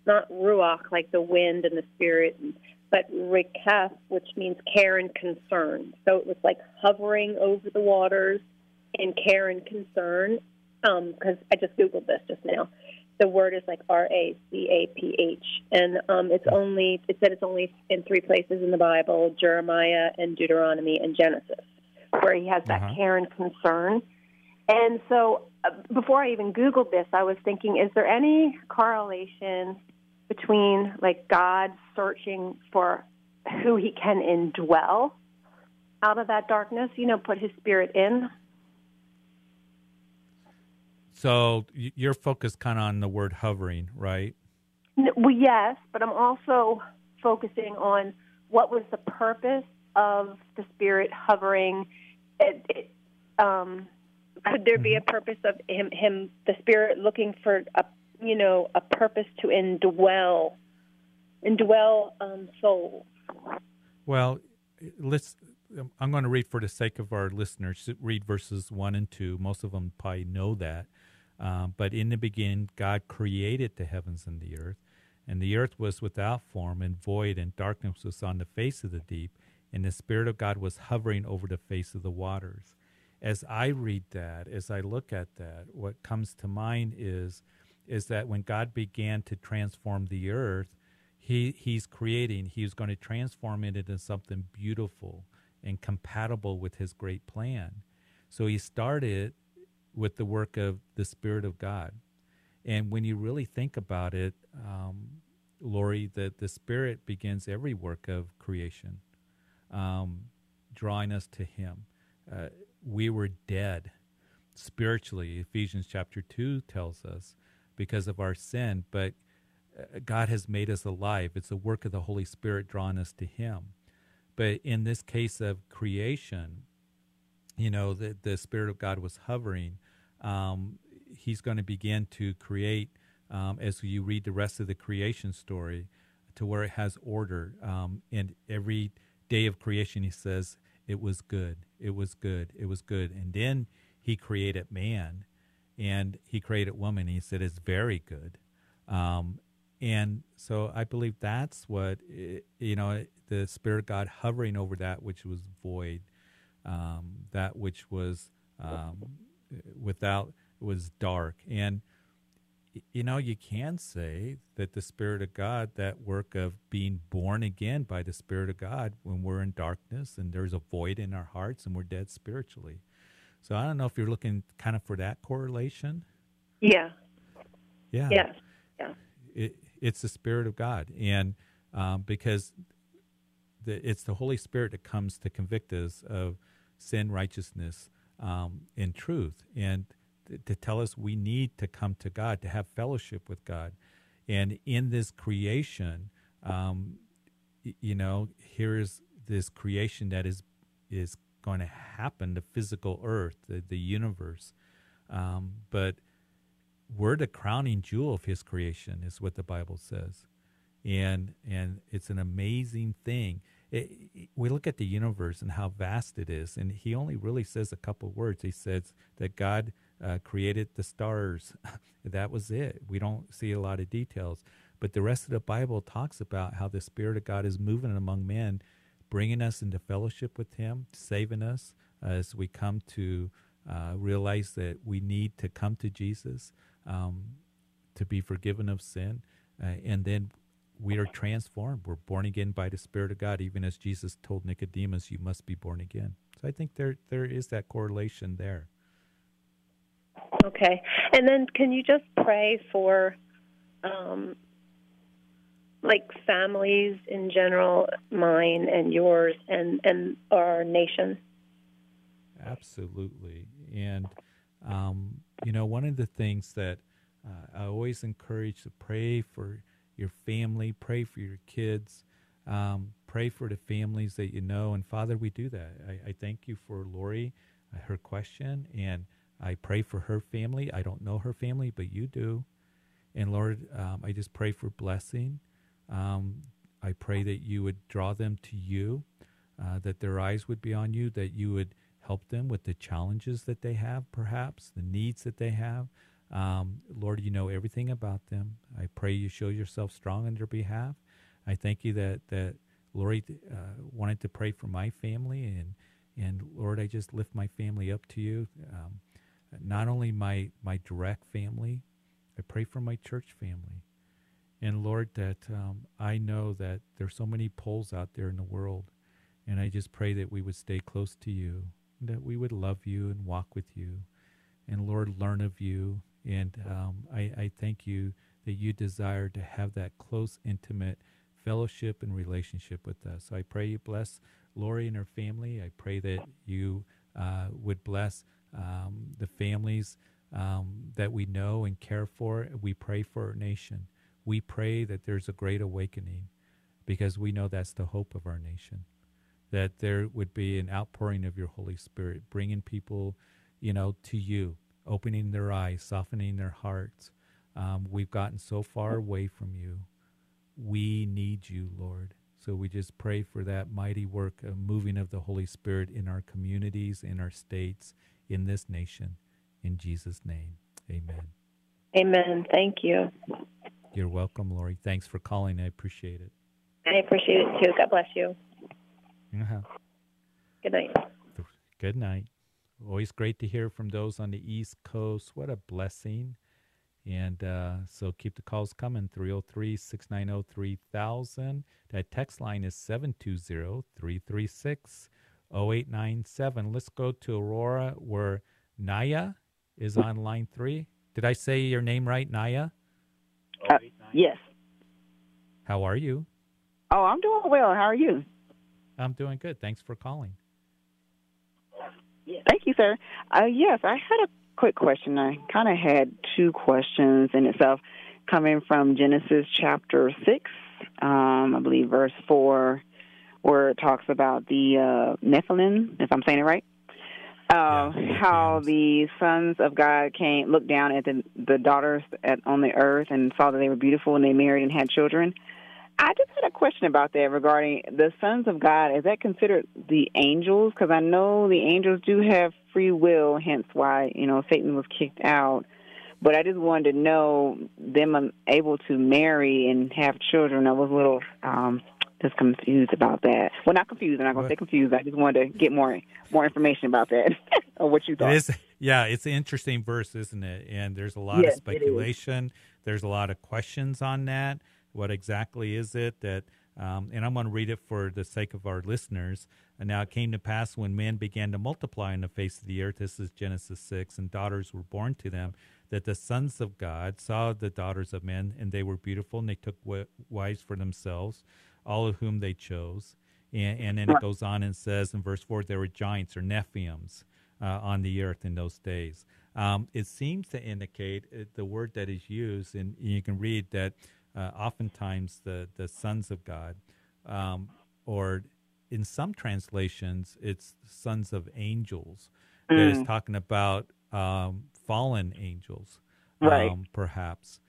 not ruach, like the wind and the spirit, but rikaf, which means care and concern. So it was like hovering over the waters in care and concern. Because um, I just googled this just now. The word is like R A C A P H, and um, it's only it said it's only in three places in the Bible: Jeremiah and Deuteronomy and Genesis, where he has that uh-huh. care and concern. And so uh, before I even Googled this, I was thinking, is there any correlation between like God searching for who he can indwell out of that darkness, you know, put his spirit in? So you're focused kind of on the word hovering, right? Well, yes, but I'm also focusing on what was the purpose of the spirit hovering. It, it, um, could there be a mm-hmm. purpose of him, him, the spirit looking for a, you know, a purpose to indwell, indwell um, souls? Well, let's. I'm going to read for the sake of our listeners. Read verses one and two. Most of them probably know that. Um, but in the beginning, God created the heavens and the earth, and the earth was without form and void, and darkness was on the face of the deep, and the Spirit of God was hovering over the face of the waters as I read that, as I look at that, what comes to mind is is that when God began to transform the earth, he he's creating, he's going to transform it into something beautiful and compatible with his great plan. So he started with the work of the Spirit of God. And when you really think about it, um, Lori, that the Spirit begins every work of creation, um, drawing us to Him. Uh, we were dead spiritually. Ephesians chapter 2 tells us because of our sin, but uh, God has made us alive. It's the work of the Holy Spirit drawing us to Him. But in this case of creation, you know, the, the Spirit of God was hovering. Um, he's going to begin to create, um, as you read the rest of the creation story, to where it has order. Um, and every day of creation, he says, it was good. It was good. It was good. And then he created man and he created woman. He said, it's very good. Um, and so I believe that's what, you know, the Spirit God hovering over that which was void, um, that which was um, without, was dark. And, you know, you can say that the Spirit of God, that work of being born again by the Spirit of God when we're in darkness and there's a void in our hearts and we're dead spiritually. So I don't know if you're looking kind of for that correlation. Yeah. Yeah. Yes. Yeah. It, it's the Spirit of God. And um, because the, it's the Holy Spirit that comes to convict us of sin, righteousness, um, and truth, and to tell us we need to come to God to have fellowship with God. And in this creation, um, you know, here's this creation that is is going to happen, the physical earth, the, the universe. Um, but we're the crowning jewel of his creation, is what the Bible says. And, and it's an amazing thing. It, it, we look at the universe and how vast it is, and he only really says a couple words. He says that God uh, created the stars. that was it. We don't see a lot of details. But the rest of the Bible talks about how the Spirit of God is moving among men, bringing us into fellowship with Him, saving us as we come to uh, realize that we need to come to Jesus um, to be forgiven of sin. Uh, and then we are transformed. We're born again by the Spirit of God, even as Jesus told Nicodemus, "You must be born again." So I think there there is that correlation there. Okay, and then can you just pray for um, like families in general, mine and yours, and and our nation. Absolutely, and um, you know, one of the things that uh, I always encourage to pray for your family, pray for your kids, um, pray for the families that you know. And Father, we do that. I, I thank you for Lori, uh, her question, and I pray for her family. I don't know her family, but you do. And Lord, um, I just pray for blessing. Um, I pray that you would draw them to you, uh, that their eyes would be on you, that you would help them with the challenges that they have, perhaps, the needs that they have. Um, Lord, you know everything about them. I pray you show yourself strong on their behalf. I thank you that, that Lori uh, wanted to pray for my family, and, and Lord, I just lift my family up to you. Um, not only my, my direct family, I pray for my church family. And Lord, that um, I know that there's so many poles out there in the world. And I just pray that we would stay close to you, that we would love you and walk with you. And Lord, learn of you. And um, I, I thank you that you desire to have that close, intimate fellowship and relationship with us. So I pray you bless Lori and her family. I pray that you uh, would bless um, the families um, that we know and care for. We pray for our nation we pray that there's a great awakening because we know that's the hope of our nation. That there would be an outpouring of your Holy Spirit, bringing people, you know, to you, opening their eyes, softening their hearts. Um, we've gotten so far away from you. We need you, Lord. So we just pray for that mighty work of moving of the Holy Spirit in our communities, in our states, in this nation. In Jesus' name, amen. Amen. Thank you. You're welcome, Lori. Thanks for calling. I appreciate it. I appreciate it too. God bless you. Uh-huh. Good night. Good night. Always great to hear from those on the East Coast. What a blessing. And uh, so keep the calls coming 303 690 3000. That text line is 720 336 0897. Let's go to Aurora where Naya is on line three. Did I say your name right, Naya? Uh, yes. How are you? Oh, I'm doing well. How are you? I'm doing good. Thanks for calling. Thank you, sir. Uh, yes, I had a quick question. I kind of had two questions in itself, coming from Genesis chapter six, um, I believe verse four, where it talks about the uh, Nephilim, if I'm saying it right uh, yeah, how the sons of God came looked down at the the daughters at, on the earth and saw that they were beautiful and they married and had children. I just had a question about that regarding the sons of God. Is that considered the angels? Because I know the angels do have free will, hence why you know Satan was kicked out. But I just wanted to know them able to marry and have children. I was a little um, just confused about that. Well, not confused. I'm not going to say confused. I just wanted to get more more information about that or what you thought. It is, yeah, it's an interesting verse, isn't it? And there's a lot yes, of speculation. There's a lot of questions on that. What exactly is it that? Um, and I'm going to read it for the sake of our listeners. And now it came to pass when men began to multiply in the face of the earth. This is Genesis six, and daughters were born to them. That the sons of God saw the daughters of men, and they were beautiful, and they took wives for themselves all of whom they chose. And, and then it goes on and says in verse 4 there were giants or Nephilims uh, on the earth in those days. Um, it seems to indicate uh, the word that is used, and you can read that uh, oftentimes the, the sons of God, um, or in some translations, it's sons of angels. Mm. That is mm. talking about um, fallen angels, right. Um, perhaps.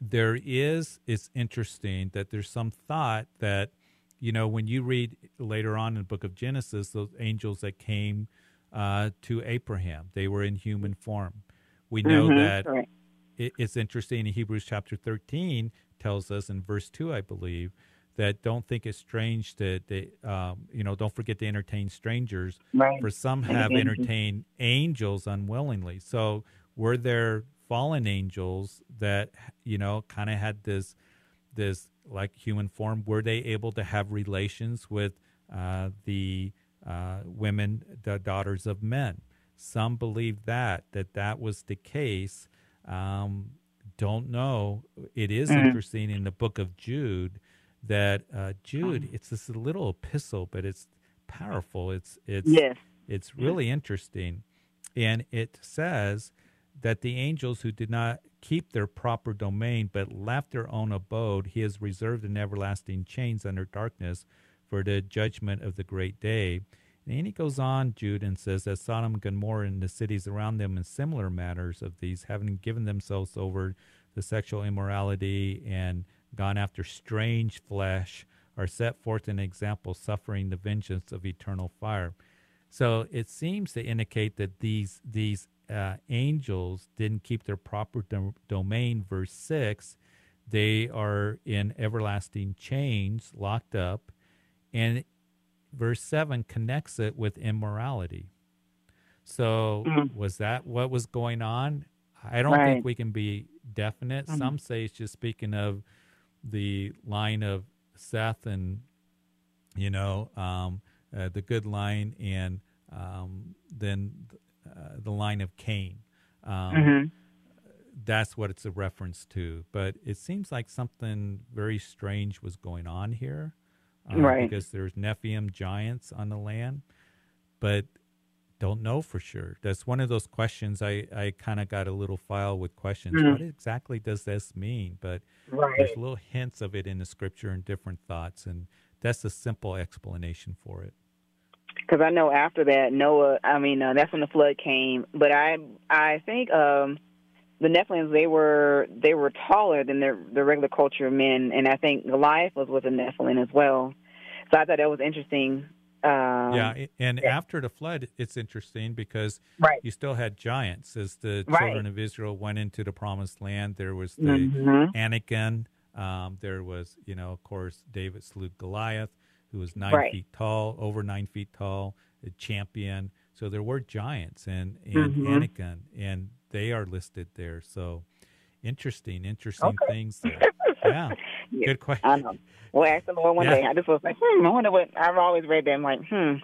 There is, it's interesting that there's some thought that, you know, when you read later on in the book of Genesis, those angels that came uh, to Abraham. They were in human form. We know mm-hmm, that right. it, it's interesting in Hebrews chapter 13 tells us in verse 2, I believe, that don't think it's strange that they, um, you know, don't forget to entertain strangers. Right. For some have entertained angels unwillingly. So were there fallen angels that, you know, kind of had this, this like human form? Were they able to have relations with uh, the uh, women, the daughters of men. Some believe that that that was the case. Um, don't know. It is mm-hmm. interesting in the book of Jude that uh, Jude. It's this little epistle, but it's powerful. It's it's yes. it's really interesting, and it says that the angels who did not keep their proper domain but left their own abode, he has reserved in everlasting chains under darkness for the judgment of the great day. And he goes on, Jude, and says that Sodom and Gomorrah and the cities around them in similar matters of these, having given themselves over to sexual immorality and gone after strange flesh, are set forth an example suffering the vengeance of eternal fire. So it seems to indicate that these these uh, angels didn't keep their proper do- domain. Verse six, they are in everlasting chains, locked up, and verse 7 connects it with immorality. So, mm-hmm. was that what was going on? I don't right. think we can be definite. Mm-hmm. Some say it's just speaking of the line of Seth and, you know, um, uh, the good line, and um, then the line of Cain. Um, mm-hmm. That's what it's a reference to. But it seems like something very strange was going on here uh, right? Because there's Nephilim giants on the land, but don't know for sure. That's one of those questions. I I kind of got a little file with questions. Mm-hmm. What exactly does this mean? But right. there's little hints of it in the scripture and different thoughts, and that's a simple explanation for it. Because I know after that Noah, I mean uh, that's when the flood came. But I I think um, the Nephilims they were they were taller than the the regular culture of men, and I think Goliath was with a Nephilim as well. So I thought that was interesting. Um, yeah, and yeah. after the flood, it's interesting because right. you still had giants as the right. children of Israel went into the promised land. There was the mm-hmm. Anakim. Um, there was, you know, of course, David slew Goliath, who was nine right. feet tall, over nine feet tall, a champion. So there were giants and and mm-hmm. Anakim, and they are listed there. So interesting, interesting okay. things there. Yeah. yeah. Good question. I know. Well, ask the Lord one yeah. day. I just was like, hmm, I wonder what I've always read that. I'm like, hmm.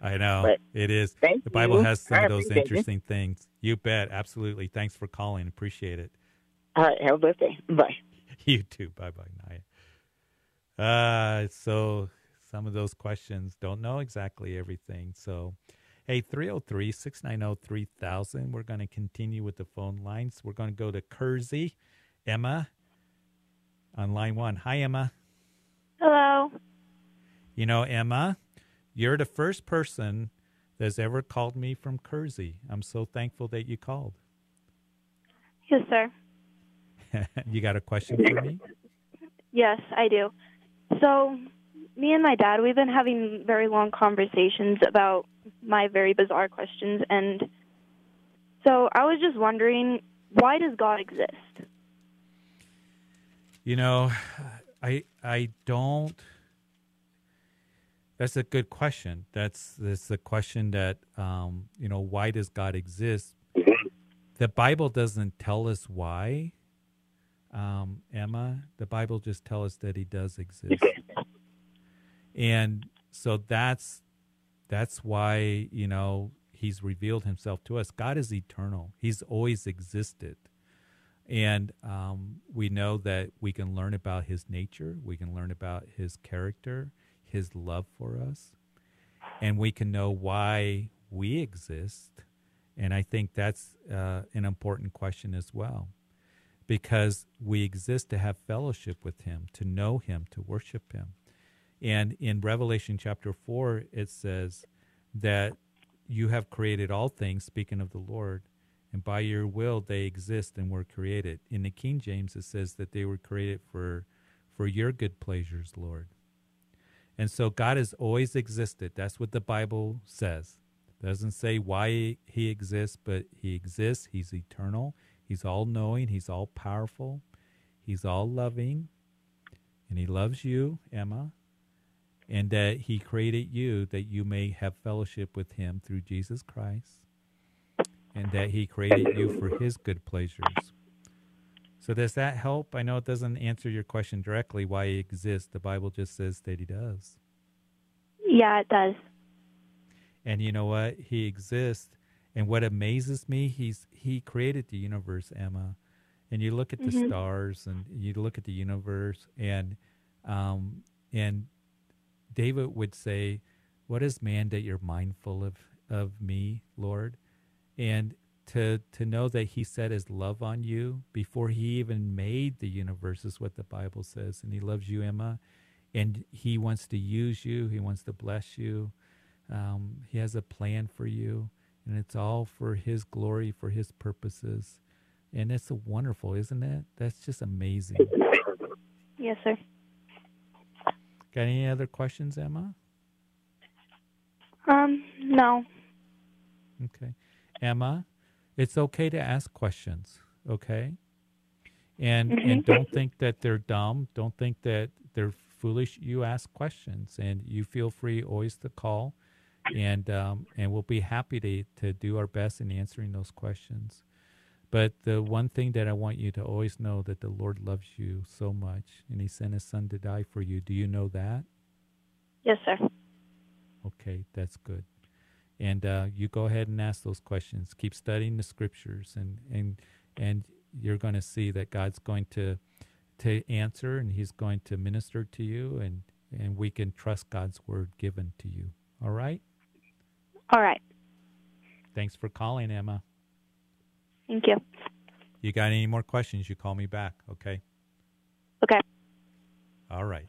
I know. But it is. the Bible you. has some I of those interesting things. You bet. Absolutely. Thanks for calling. Appreciate it. All right. Have a blessed day. Bye. You too. Bye bye, Naya. Uh, so some of those questions don't know exactly everything. So Hey, 303 690 3000. We're going to continue with the phone lines. We're going to go to Kersey. Emma on line one. Hi, Emma. Hello. You know, Emma, you're the first person that's ever called me from Kersey. I'm so thankful that you called. Yes, sir. you got a question for me? Yes, I do. So, me and my dad, we've been having very long conversations about my very bizarre questions. And so I was just wondering why does God exist? You know, I I don't. That's a good question. That's that's the question that um, you know. Why does God exist? The Bible doesn't tell us why. Um, Emma, the Bible just tells us that He does exist, and so that's that's why, you know, he's revealed himself to us. God is eternal, he's always existed. And um, we know that we can learn about his nature, we can learn about his character, his love for us and we can know why we exist. And I think that's uh, an important question as well because we exist to have fellowship with him, to know him, to worship him. And in Revelation chapter 4, it says that you have created all things, speaking of the Lord, and by your will they exist and were created. In the King James, it says that they were created for, for your good pleasures, Lord. And so God has always existed. That's what the Bible says. It doesn't say why he exists, but he exists. He's eternal. He's all knowing. He's all powerful. He's all loving. And he loves you, Emma. And that he created you that you may have fellowship with him through Jesus Christ. And that he created you for his good pleasures. So does that help? I know it doesn't answer your question directly why he exists. The Bible just says that he does. Yeah, it does. And you know what? He exists and what amazes me, he's he created the universe, Emma. And you look at the mm-hmm. stars and you look at the universe and um and David would say, What is man that you're mindful of of me, Lord? And to to know that he set his love on you before he even made the universe is what the bible says and he loves you emma and he wants to use you he wants to bless you um, he has a plan for you and it's all for his glory for his purposes and it's a wonderful isn't it that's just amazing yes sir got any other questions emma um no okay emma it's okay to ask questions, okay? And mm-hmm. and don't think that they're dumb. Don't think that they're foolish. You ask questions, and you feel free always to call, and um, and we'll be happy to to do our best in answering those questions. But the one thing that I want you to always know that the Lord loves you so much, and He sent His Son to die for you. Do you know that? Yes, sir. Okay, that's good and uh, you go ahead and ask those questions. Keep studying the scriptures, and and and you're going to see that God's going to to answer, and He's going to minister to you, and and we can trust God's word given to you. All right. All right. Thanks for calling, Emma. Thank you. You got any more questions? You call me back, okay? Okay. All right.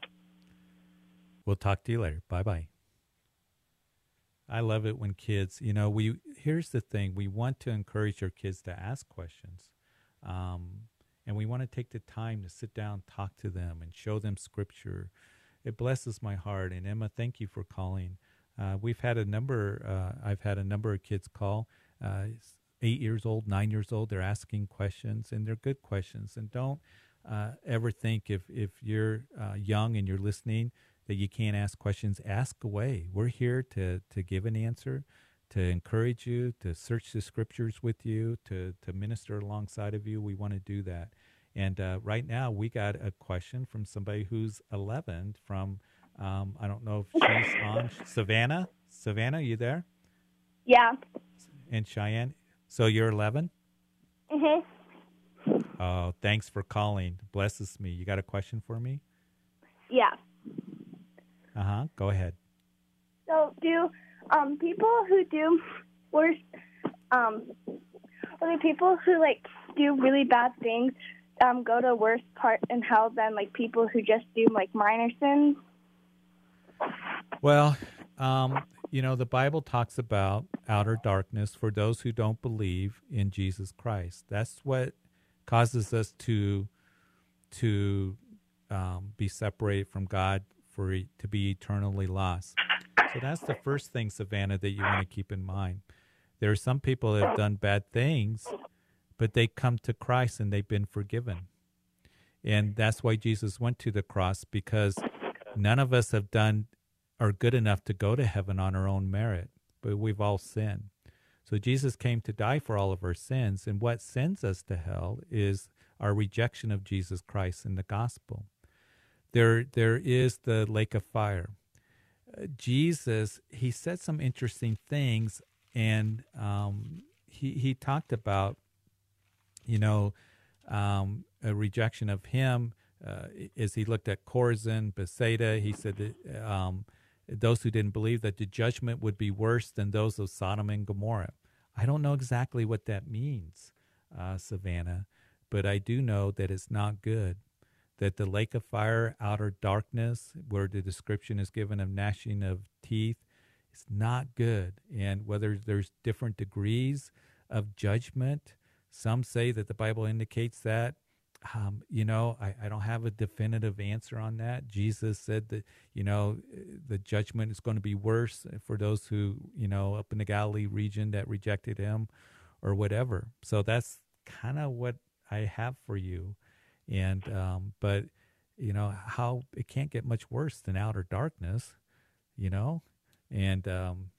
We'll talk to you later. Bye bye. I love it when kids, you know, we here's the thing: we want to encourage your kids to ask questions, um, and we want to take the time to sit down, talk to them, and show them scripture. It blesses my heart. And Emma, thank you for calling. Uh, we've had a number. Uh, I've had a number of kids call. Uh, eight years old, nine years old. They're asking questions, and they're good questions. And don't uh, ever think if if you're young and you're listening that you can't ask questions, ask away. We're here to, to give an answer, to encourage you, to search the scriptures with you, to, to minister alongside of you. We want to do that. And uh, right now, we got a question from somebody who's 11 from, um, I don't know if she's on, Savannah? Savannah, you there? Yeah. And Cheyenne? So you're 11? Mm-hmm. Oh, thanks for calling. Blesses me. You got a question for me? Yeah. Uh huh. Go ahead. So, do um, people who do worse, um, or do people who like do really bad things um, go to worse part in hell than like people who just do like minor sins? Well, um, you know, the Bible talks about outer darkness for those who don't believe in Jesus Christ. That's what causes us to to um, be separated from God for to be eternally lost. So that's the first thing, Savannah, that you want to keep in mind. There are some people that have done bad things, but they come to Christ and they've been forgiven. And that's why Jesus went to the cross because none of us have done are good enough to go to heaven on our own merit, but we've all sinned. So Jesus came to die for all of our sins, and what sends us to hell is our rejection of Jesus Christ in the gospel there there is the lake of fire. Jesus he said some interesting things, and um, he he talked about you know um, a rejection of him. uh, as he looked at Chorazin, Bethsaida, he said that um, those who didn't believe that the judgment would be worse than those of Sodom and Gomorrah. I don't know exactly what that means, uh, Savannah, but I do know that it's not good. That the lake of fire, outer darkness, where the description is given of gnashing of teeth, is not good. And whether there's different degrees of judgment, some say that the Bible indicates that. Um, you know, I, I don't have a definitive answer on that. Jesus said that, you know, the judgment is going to be worse for those who, you know, up in the Galilee region that rejected him or whatever. So that's kind of what I have for you. And, um, but, you know, how it can't get much worse than outer darkness, you know, and, um,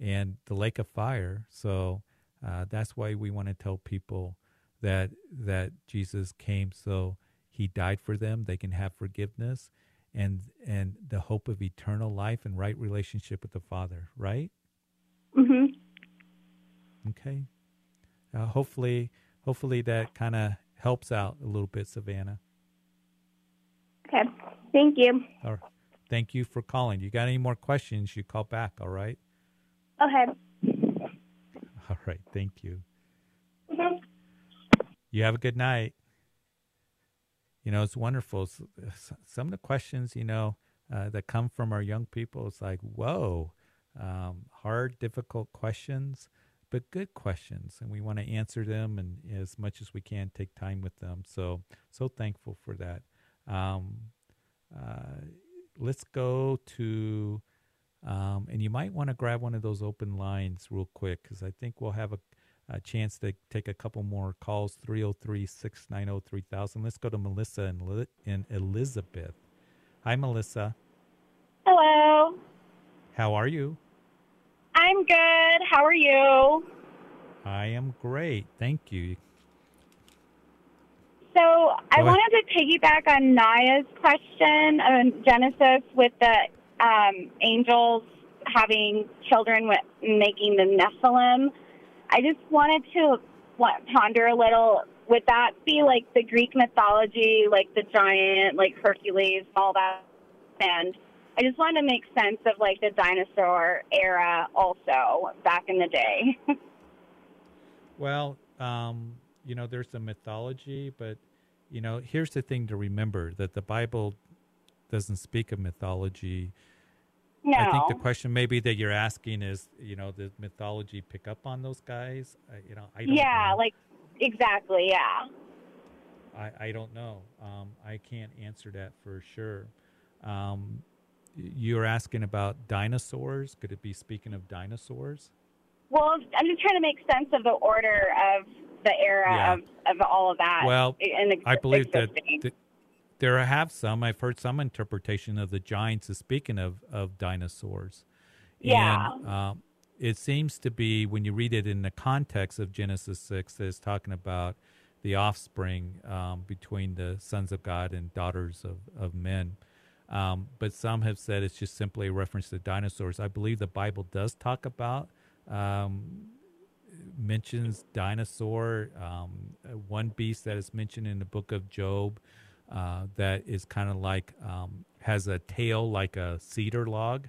and the lake of fire. So uh, that's why we want to tell people that that Jesus came so he died for them they can have forgiveness and and the hope of eternal life and right relationship with the father right? Mhm okay. Uh, hopefully hopefully that kind of helps out a little bit savannah. Okay. Thank you. All right. thank you for calling. You got any more questions you call back all right? Okay. All right. Thank you. You have a good night. You know, it's wonderful. Some of the questions, you know, uh, that come from our young people, it's like, whoa, um, hard, difficult questions, but good questions. And we want to answer them and as much as we can take time with them. So, so thankful for that. Um, uh, let's go to, um, and you might want to grab one of those open lines real quick because I think we'll have a a chance to take a couple more calls 303 690 3000. Let's go to Melissa and, and Elizabeth. Hi, Melissa. Hello. How are you? I'm good. How are you? I am great. Thank you. So I wanted to piggyback on Naya's question on Genesis with the um, angels having children with making the Nephilim. I just wanted to ponder a little. Would that be like the Greek mythology, like the giant, like Hercules, and all that? And I just wanted to make sense of like the dinosaur era also back in the day. well, um, you know, there's the mythology, but you know, here's the thing to remember that the Bible doesn't speak of mythology no. I think the question maybe that you're asking is, you know, does mythology pick up on those guys? I, you know, I don't Yeah, know. like exactly, yeah. I, I don't know. Um, I can't answer that for sure. Um, you're asking about dinosaurs. Could it be speaking of dinosaurs? Well, I'm just trying to make sense of the order of the era yeah. of, of all of that. Well, and I believe that, that there have some. I've heard some interpretation of the giants as speaking of, of dinosaurs. Yeah. And um, it seems to be, when you read it in the context of Genesis 6, that it's talking about the offspring um, between the sons of God and daughters of, of men. Um, but some have said it's just simply a reference to dinosaurs. I believe the Bible does talk about, um, mentions dinosaur. Um, one beast that is mentioned in the book of Job uh, that is kind of like um, has a tail like a cedar log.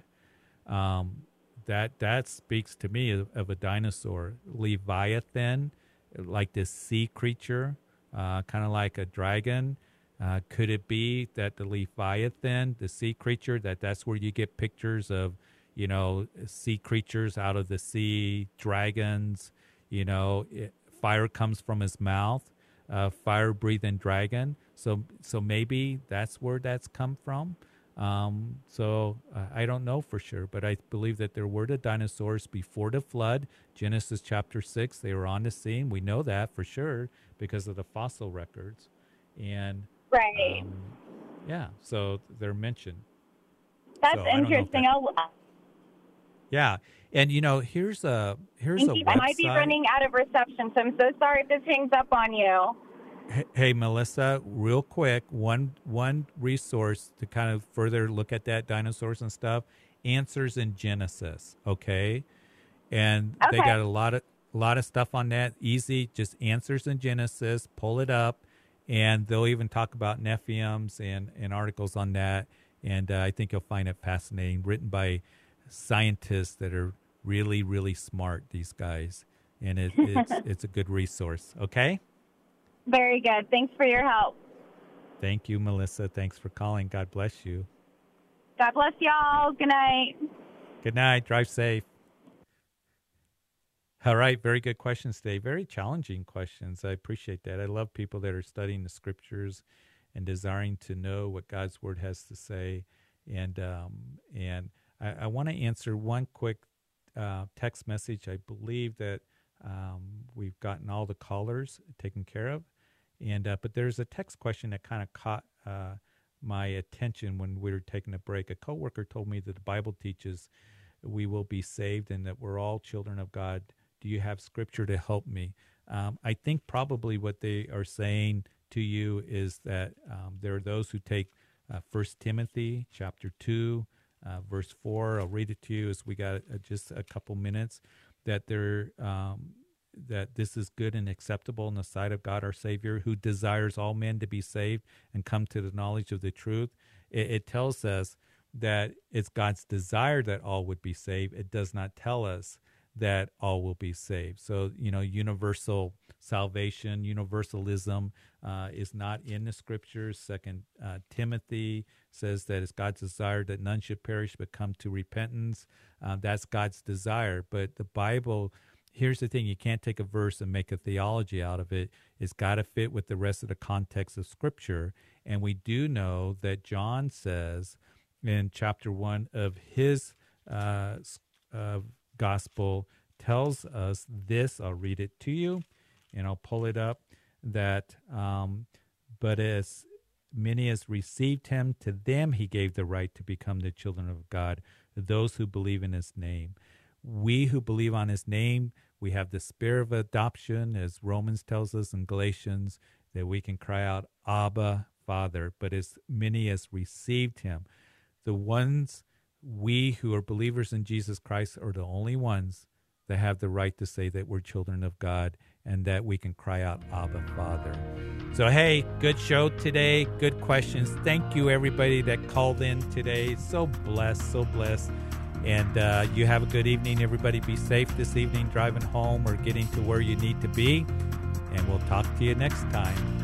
Um, that that speaks to me of, of, a dinosaur. Leviathan, like this sea creature, uh, kind of like a dragon. Uh, could it be that the Leviathan, the sea creature, that that's where you get pictures of, you know, sea creatures out of the sea, dragons, you know, it, fire comes from his mouth, uh, fire breathing dragon. So so maybe that's where that's come from. Um, so uh, I don't know for sure, but I believe that there were the dinosaurs before the flood. Genesis chapter six, they were on the scene. We know that for sure because of the fossil records, and right, um, yeah. So they're mentioned. That's so interesting. I'll, yeah, and you know, here's a here's a. I might be running out of reception, so I'm so sorry if this hangs up on you hey Melissa, real quick, one one resource to kind of further look at that dinosaurs and stuff. Answers in Genesis, okay, and okay. they got a lot of a lot of stuff on that. Easy, just answers in Genesis. Pull it up, and they'll even talk about Nephilims and, and articles on that. And uh, I think you'll find it fascinating, written by scientists that are really, really smart. These guys, and it, it's it's a good resource. Okay. Very good. Thanks for your help. Thank you, Melissa. Thanks for calling. God bless you. God bless y'all. Good night. Good night. Drive safe. All right, very good questions today. Very challenging questions. I appreciate that. I love people that are studying the scriptures and desiring to know what God's word has to say. And um, and I, I want to answer one quick uh, text message. I believe that um, we've gotten all the callers taken care of, and uh, but there's a text question that kind of caught uh, my attention when we were taking a break. A coworker told me that the Bible teaches we will be saved and that we're all children of God do you have scripture to help me? Um, I think probably what they are saying to you is that um, there are those who take uh, First Timothy chapter two, uh, verse four. I'll read it to you as we got uh, just a couple minutes. That there, um, that this is good and acceptable in the sight of God our Savior, who desires all men to be saved and come to the knowledge of the truth. It, it tells us that it's God's desire that all would be saved. It does not tell us that all will be saved. So, you know, universal salvation, universalism uh, is not in the scriptures. Second uh, Timothy says that it's God's desire that none should perish but come to repentance. Uh, that's God's desire. But the Bible, here's the thing you can't take a verse and make a theology out of it. It's got to fit with the rest of the context of scripture. And we do know that John says in chapter one of his uh, uh, gospel tells us this. I'll read it to you and I'll pull it up. That, um, but as many as received him, to them he gave the right to become the children of God, those who believe in his name. We who believe on his name, we have the spirit of adoption, as Romans tells us in Galatians, that we can cry out, Abba, Father. But as many as received him, the ones we who are believers in Jesus Christ are the only ones that have the right to say that we're children of God and that we can cry out, Abba, Father. So, hey, good show today. Good questions. Thank you, everybody that called in today. So blessed, so blessed. And uh, you have a good evening. Everybody be safe this evening, driving home or getting to where you need to be. And we'll talk to you next time.